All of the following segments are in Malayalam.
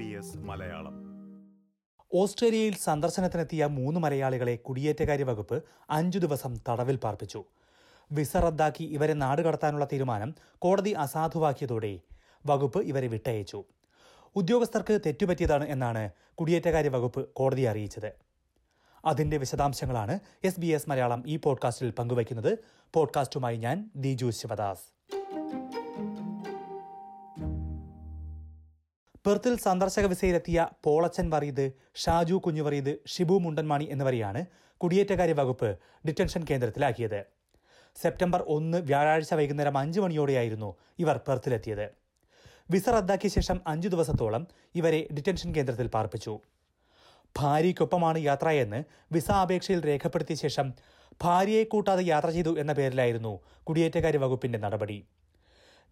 B S Malayalam. ഓസ്ട്രേലിയയിൽ സന്ദർശനത്തിനെത്തിയ മൂന്ന് മലയാളികളെ കുടിയേറ്റകാര്യ വകുപ്പ് അഞ്ചു ദിവസം തടവിൽ പാർപ്പിച്ചു. വിസ റദ്ദാക്കി ഇവരെ നാടുകടത്താനുള്ള തീരുമാനം കോടതി അസാധുവാക്കിയതോടെ വകുപ്പ് ഇവരെ വിട്ടയച്ചു. ഉദ്യോഗസ്ഥർക്ക് തെറ്റുപറ്റിയതാണ് എന്നാണ് കുടിയേറ്റകാര്യ വകുപ്പ് കോടതി അറിയിച്ചത്. അതിന്റെ വിശദാംശങ്ങളാണ് എസ് ബി എസ് മലയാളം ഈ പോഡ്കാസ്റ്റിൽ പങ്കുവയ്ക്കുന്നത്. പോഡ്കാസ്റ്റുമായി ഞാൻ ദിജു ശിവദാസ്. പെർത്തിൽ സന്ദർശക വിസയിലെത്തിയ പോളച്ചൻ വറീദ് ഷാജു കുഞ്ഞുവറീദ് ഷിബു മുണ്ടൻമാണി എന്നിവരെയാണ് കുടിയേറ്റകാര്യ വകുപ്പ് ഡിറ്റൻഷൻ കേന്ദ്രത്തിലാക്കിയത്. സെപ്റ്റംബർ ഒന്ന് വ്യാഴാഴ്ച വൈകുന്നേരം അഞ്ച് മണിയോടെയായിരുന്നു ഇവർ പെർത്തിലെത്തിയത്. വിസ റദ്ദാക്കിയ ശേഷം അഞ്ചു ദിവസത്തോളം ഇവരെ ഡിറ്റൻഷൻ കേന്ദ്രത്തിൽ പാർപ്പിച്ചു. ഭാര്യയ്ക്കൊപ്പമാണ് യാത്രയെന്ന് വിസ അപേക്ഷയിൽ രേഖപ്പെടുത്തിയ ശേഷം ഭാര്യയെ കൂട്ടാതെ യാത്ര ചെയ്തു എന്ന പേരിലായിരുന്നു കുടിയേറ്റകാര്യ വകുപ്പിന്റെ നടപടി.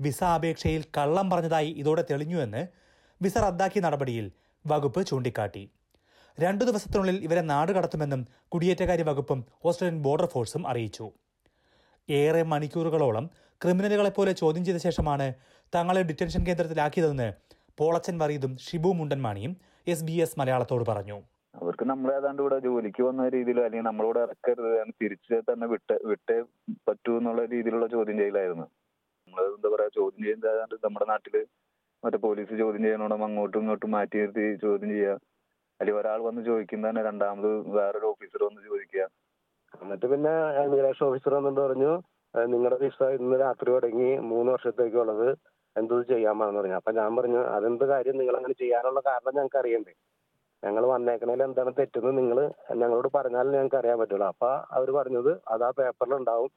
വിസ അപേക്ഷയിൽ കള്ളം പറഞ്ഞതായി ഇതോടെ തെളിഞ്ഞുവെന്ന് വിസ റദ്ദാക്കിയ നടപടിയിൽ വകുപ്പ് ചൂണ്ടിക്കാട്ടി. രണ്ടു ദിവസത്തിനുള്ളിൽ ഇവരെ നാട് കടത്തുമെന്നും കുടിയേറ്റകാര്യ വകുപ്പും ഓസ്ട്രേലിയൻ ബോർഡർ ഫോഴ്സും അറിയിച്ചു. ഏറെ മണിക്കൂറുകളോളം ക്രിമിനലുകളെപ്പോലെ ചോദ്യം ചെയ്ത ശേഷമാണ് തങ്ങളെ ഡിറ്റൻഷൻ കേന്ദ്രത്തിലാക്കിയതെന്ന് പോളച്ചൻ വറീദും ഷിബു മുണ്ടൻമാണിയും എസ് ബി എസ് മലയാളത്തോട് പറഞ്ഞു. അവർക്ക് നമ്മളെ ഏതാണ്ട് ഇവിടെ ജോലിക്ക് വന്ന രീതിയിൽ അല്ലെങ്കിൽ നമ്മളോട് ഇറക്കരുത് തിരിച്ച് തന്നെ വിട്ട് വിട്ടേ പറ്റൂ എന്നുള്ള രീതിയിലുള്ള ചോദ്യം ചെയ്യലായിരുന്നു. നമ്മൾ എന്താ പറയാ ചോദ്യം ചെയ്യുന്നത് നമ്മുടെ നാട്ടിൽ മറ്റേ പോലീസ് ചോദ്യം ചെയ്യണോടും അങ്ങോട്ടും ഇങ്ങോട്ടും മാറ്റി നിർത്തി ചോദ്യം ചെയ്യുക അല്ലെങ്കിൽ ഒരാൾ വന്ന് ചോദിക്കുന്ന തന്നെ രണ്ടാമത് വേറൊരു ഓഫീസർ വന്ന് ചോദിക്കുക എന്നിട്ട് പിന്നെ ഇമിഗ്രേഷൻ ഓഫീസർ വന്നിട്ട് പറഞ്ഞു നിങ്ങളുടെ വിസ ഇന്ന് രാത്രി തുടങ്ങി മൂന്ന് വർഷത്തേക്കുള്ളത് എന്തത് ചെയ്യാമെന്ന് പറഞ്ഞു അപ്പൊ ഞാൻ പറഞ്ഞു അതെന്ത് കാര്യം? നിങ്ങൾ അങ്ങനെ ചെയ്യാനുള്ള കാരണം ഞങ്ങൾക്ക് അറിയണ്ടേ. ഞങ്ങൾ വന്നേക്കണേൽ എന്താണ് തെറ്റെന്ന് നിങ്ങൾ ഞങ്ങളോട് പറഞ്ഞാലും ഞങ്ങൾക്ക് അറിയാൻ പറ്റുള്ളൂ. അപ്പൊ അവർ പറഞ്ഞത് അത് ആ പേപ്പറിൽ ഉണ്ടാവും.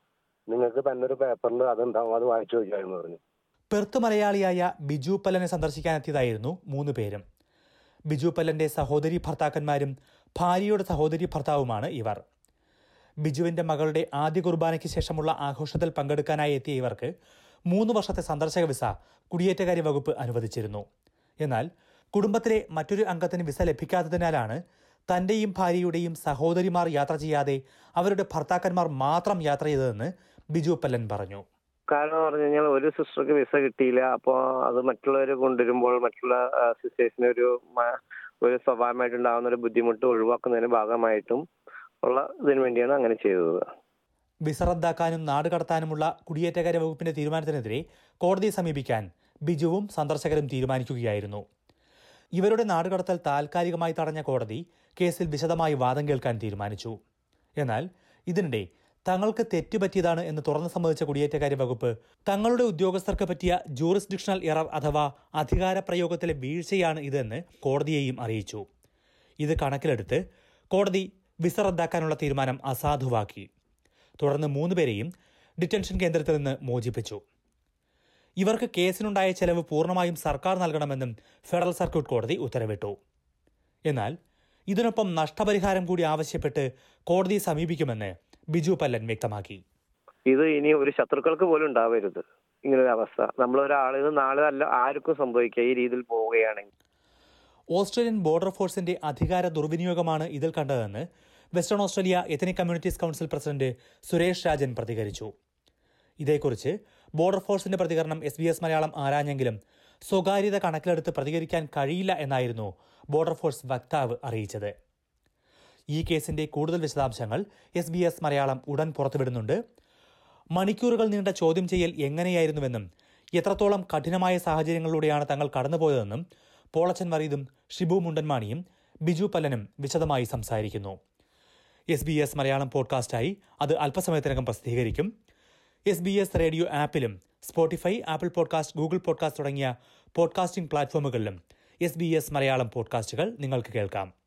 നിങ്ങൾക്ക് തന്നെ ഒരു പേപ്പറിൽ അത് വായിച്ചു നോക്കിയായിരുന്നു പറഞ്ഞു. പെർത്ത് മലയാളിയായ ബിജു പല്ലനെ സന്ദർശിക്കാനെത്തിയതായിരുന്നു മൂന്ന് പേരും. ബിജു പല്ലന്റെ സഹോദരി ഭർത്താക്കന്മാരും ഭാര്യയുടെ സഹോദരി ഭർത്താവുമാണ് ഇവർ. ബിജുവിന്റെ മകളുടെ ആദ്യ കുർബാനയ്ക്ക് ശേഷമുള്ള ആഘോഷത്തിൽ പങ്കെടുക്കാനായി എത്തിയ ഇവർക്ക് മൂന്ന് വർഷത്തെ സന്ദർശക വിസ കുടിയേറ്റകാര്യ വകുപ്പ് അനുവദിച്ചിരുന്നു. എന്നാൽ കുടുംബത്തിലെ മറ്റൊരു അംഗത്തിന് വിസ ലഭിക്കാത്തതിനാലാണ് തന്റെയും ഭാര്യയുടെയും സഹോദരിമാർ യാത്ര ചെയ്യാതെ അവരുടെ ഭർത്താക്കന്മാർ മാത്രം യാത്ര ചെയ്തതെന്ന് ബിജു പല്ലൻ പറഞ്ഞു. കാരണം പറഞ്ഞു കഴിഞ്ഞാൽ ഒരു സിസ്റ്റർക്ക് വിസ കിട്ടിയില്ല. അപ്പോൾ അത് മറ്റുള്ളവർ കൊണ്ടുവരുമ്പോൾ മറ്റുള്ള സിസ്റ്റേഴ്സിന് ഒരു ഒരു സ്വാഭാവികമായിട്ടുണ്ടാകുന്ന ഒരു ബുദ്ധിമുട്ട് ഒഴിവാക്കുന്നതിന് ഭാഗമായിട്ടും ഉള്ള ഇതിനു വേണ്ടിയാണ് അങ്ങനെ ചെയ്തത്. വിസ റദ്ദാക്കാനും നാട് കടത്താനുമുള്ള കുടിയേറ്റകാര്യ വകുപ്പിന്റെ തീരുമാനത്തിനെതിരെ കോടതിയെ സമീപിക്കാൻ ബിജുവും സന്ദർശകരും തീരുമാനിക്കുകയായിരുന്നു. ഇവരുടെ നാടുകടത്തൽ താൽക്കാലികമായി തടഞ്ഞ കോടതി കേസിൽ വിശദമായി വാദം കേൾക്കാൻ തീരുമാനിച്ചു. എന്നാൽ ഇതിനിടെ തങ്ങൾക്ക് തെറ്റുപറ്റിയതാണ് എന്ന് തുറന്നു സമ്മതിച്ച കുടിയേറ്റകാര്യ വകുപ്പ്. തങ്ങളുടെ ഉദ്യോഗസ്ഥർക്ക് പറ്റിയ ജൂറിസ്ഡിക്ഷണൽ എറർ അഥവാ അധികാര പ്രയോഗത്തിലെ വീഴ്ചയാണ് ഇതെന്ന് കോടതിയെയും അറിയിച്ചു. ഇത് കണക്കിലെടുത്ത് കോടതി വിസ റദ്ദാക്കാനുള്ള തീരുമാനം അസാധുവാക്കി. തുടർന്ന് മൂന്നുപേരെയും ഡിറ്റൻഷൻ കേന്ദ്രത്തിൽ നിന്ന് മോചിപ്പിച്ചു. ഇവർക്ക് കേസിനുണ്ടായ ചെലവ് പൂർണമായും സർക്കാർ നൽകണമെന്നും ഫെഡറൽ സർക്യൂട്ട് കോടതി ഉത്തരവിട്ടു. എന്നാൽ ഇതിനൊപ്പം നഷ്ടപരിഹാരം കൂടി ആവശ്യപ്പെട്ട് കോടതിയെ സമീപിക്കുമെന്ന് ബിജു പല്ലൻ വ്യക്തമാക്കി. ഇത് ഇനി ഒരു ശത്രുക്കൾക്ക് പോലും ഉണ്ടാവരുത്. ഇങ്ങനൊരു അവസ്ഥ. നമ്മൾ ഒരാളിൽ നിന്ന് നാളെ അല്ല ആർക്കും സംഭവിക്കുക ഈ രീതിയിൽ പോവുകയാണെങ്കിൽ. ഓസ്ട്രേലിയൻ ബോർഡർ ഫോഴ്സിന്റെ അധികാര ദുർവിനിയോഗമാണ് ഇതിൽ കണ്ടതെന്ന് Western Australia ethnic communities council president Suresh Rajan പ്രതികരിച്ചു. ഇതേക്കുറിച്ച് ബോർഡർ ഫോഴ്സിന്റെ പ്രതികരണം എസ് ബി എസ് മലയാളം ആരാഞ്ഞെങ്കിലും സ്വകാര്യത കണക്കിലെടുത്ത് പ്രതികരിക്കാൻ കഴിയില്ല എന്നായിരുന്നു ബോർഡർ ഫോഴ്സ് വക്താവ് അറിയിച്ചത്. ഈ കേസിന്റെ കൂടുതൽ വിശദാംശങ്ങൾ എസ് ബി എസ് മലയാളം ഉടൻ പുറത്തുവിടുന്നുണ്ട്. മണിക്കൂറുകൾ നീണ്ട ചോദ്യം ചെയ്യൽ എങ്ങനെയായിരുന്നുവെന്നും എത്രത്തോളം കഠിനമായ സാഹചര്യങ്ങളിലൂടെയാണ് തങ്ങൾ കടന്നുപോയതെന്നും പോളച്ചൻ വറീദും ഷിബു മുണ്ടൻമാണിയും ബിജു പല്ലനും വിശദമായി സംസാരിക്കുന്നു. എസ് ബി എസ് മലയാളം പോഡ്കാസ്റ്റായി അത് അല്പസമയത്തിനകം പ്രസിദ്ധീകരിക്കും. S B S radio ആപ്പിലും Spotify Apple podcast Google podcast തുടങ്ങിയ പോഡ്കാസ്റ്റിംഗ് പ്ലാറ്റ്ഫോമുകളിലും എസ് ബി എസ് മലയാളം പോഡ്കാസ്റ്റുകൾ നിങ്ങൾക്ക് കേൾക്കാം.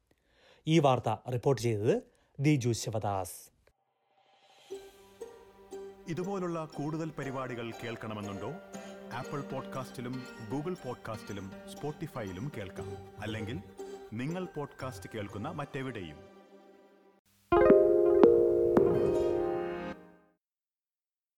ഈ വാർത്ത റിപ്പോർട്ട് ചെയ്തത് ദിജു ശിവദാസ്. ഇതുപോലുള്ള കൂടുതൽ പരിപാടികൾ കേൾക്കണമെന്നുണ്ടോ? ആപ്പിൾ പോഡ്കാസ്റ്റിലും ഗൂഗിൾ പോഡ്കാസ്റ്റിലും സ്പോട്ടിഫൈയിലും കേൾക്കാം. അല്ലെങ്കിൽ നിങ്ങൾ പോഡ്കാസ്റ്റ് കേൾക്കുന്ന മറ്റെവിടെയും.